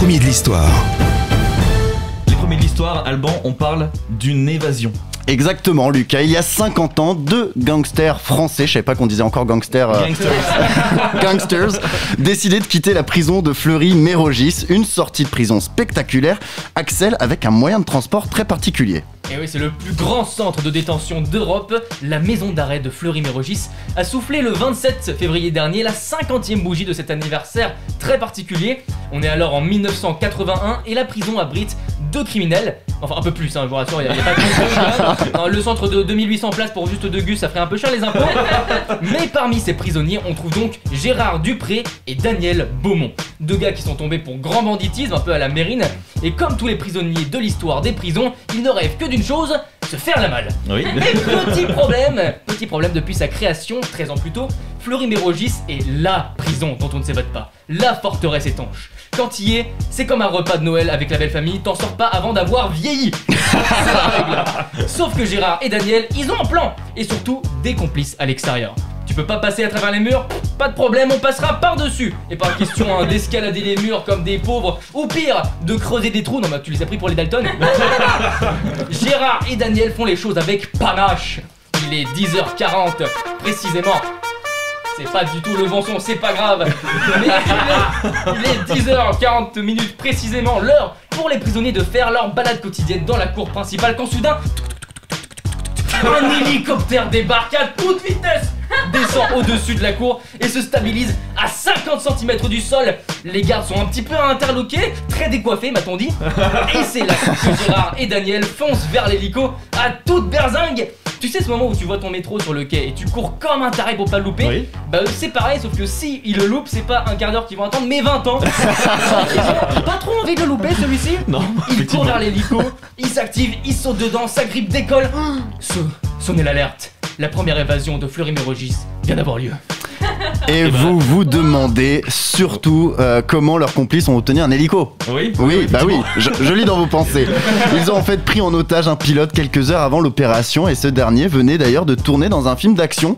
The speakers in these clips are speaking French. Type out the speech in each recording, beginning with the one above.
premiers de l'histoire. Les premiers de l'histoire, Alban, on parle d'une évasion. Exactement, Lucas. Il y a 50 ans, deux gangsters français, je savais pas qu'on disait encore gangsters, euh, Gangsters. gangsters, décidaient de quitter la prison de Fleury-Mérogis. Une sortie de prison spectaculaire. Axel avec un moyen de transport très particulier. Et oui, c'est le plus grand centre de détention d'Europe. La maison d'arrêt de Fleury-Mérogis a soufflé le 27 février dernier la 50e bougie de cet anniversaire très particulier. On est alors en 1981 et la prison abrite deux criminels. Enfin, un peu plus, hein, je vous rassure, il n'y a, pas de hein. Le centre de 2800 places pour juste deux gus, ça ferait un peu cher les impôts. Mais parmi ces prisonniers, on trouve donc Gérard Dupré et Daniel Beaumont. Deux gars qui sont tombés pour grand banditisme, un peu à la mérine. Et comme tous les prisonniers de l'histoire des prisons, ils ne rêvent que d'une chose, se faire la malle. Oui. Mais petit problème, petit problème depuis sa création, 13 ans plus tôt, Fleury-Mérogis est LA prison dont on ne s'évade pas, la forteresse étanche. C'est comme un repas de Noël avec la belle famille, t'en sors pas avant d'avoir vieilli. Sauf que Gérard et Daniel, ils ont un plan, et surtout des complices à l'extérieur. Tu peux pas passer à travers les murs? Pas de problème, on passera par-dessus. Et pas question hein, d'escalader les murs comme des pauvres, ou pire, de creuser des trous, non bah tu les as pris pour les Dalton? Gérard et Daniel font les choses avec panache. Il est 10h40, précisément c'est pas du tout le bon son, c'est pas grave. Mais il est, il est 10h40 minutes précisément, l'heure pour les prisonniers de faire leur balade quotidienne dans la cour principale quand soudain un hélicoptère débarque à toute vitesse, descend au-dessus de la cour et se stabilise à 50 cm du sol. Les gardes sont un petit peu interloqués, très décoiffés m'a-t-on dit. Et c'est là que Gérard et Daniel foncent vers l'hélico à toute berzingue. Tu sais ce moment où tu vois ton métro sur le quai et tu cours comme un taré pour pas le louper Oui. Bah eux, c'est pareil sauf que si ils le loupent c'est pas un quart d'heure qu'ils vont attendre mais 20 ans pas trop envie de le louper celui-ci Non. il court vers l'hélico, il s'active, il saute dedans, sa grippe décolle. So- sonnez l'alerte. La première évasion de Fleury-Mérogis vient d'avoir lieu. Et ben. vous vous demandez surtout euh, comment leurs complices ont obtenu un hélico. Oui. Oui, bah oui, je, je lis dans vos pensées. Ils ont en fait pris en otage un pilote quelques heures avant l'opération et ce dernier venait d'ailleurs de tourner dans un film d'action.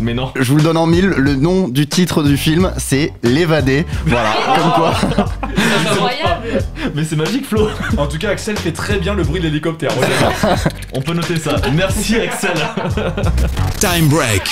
Mais non. Je vous le donne en mille, le nom du titre du film c'est L'évadé. Voilà, comme quoi. Incroyable Mais c'est magique, Flo. En tout cas, Axel fait très bien le bruit de l'hélicoptère. On peut noter ça. Merci, Axel. Time Break.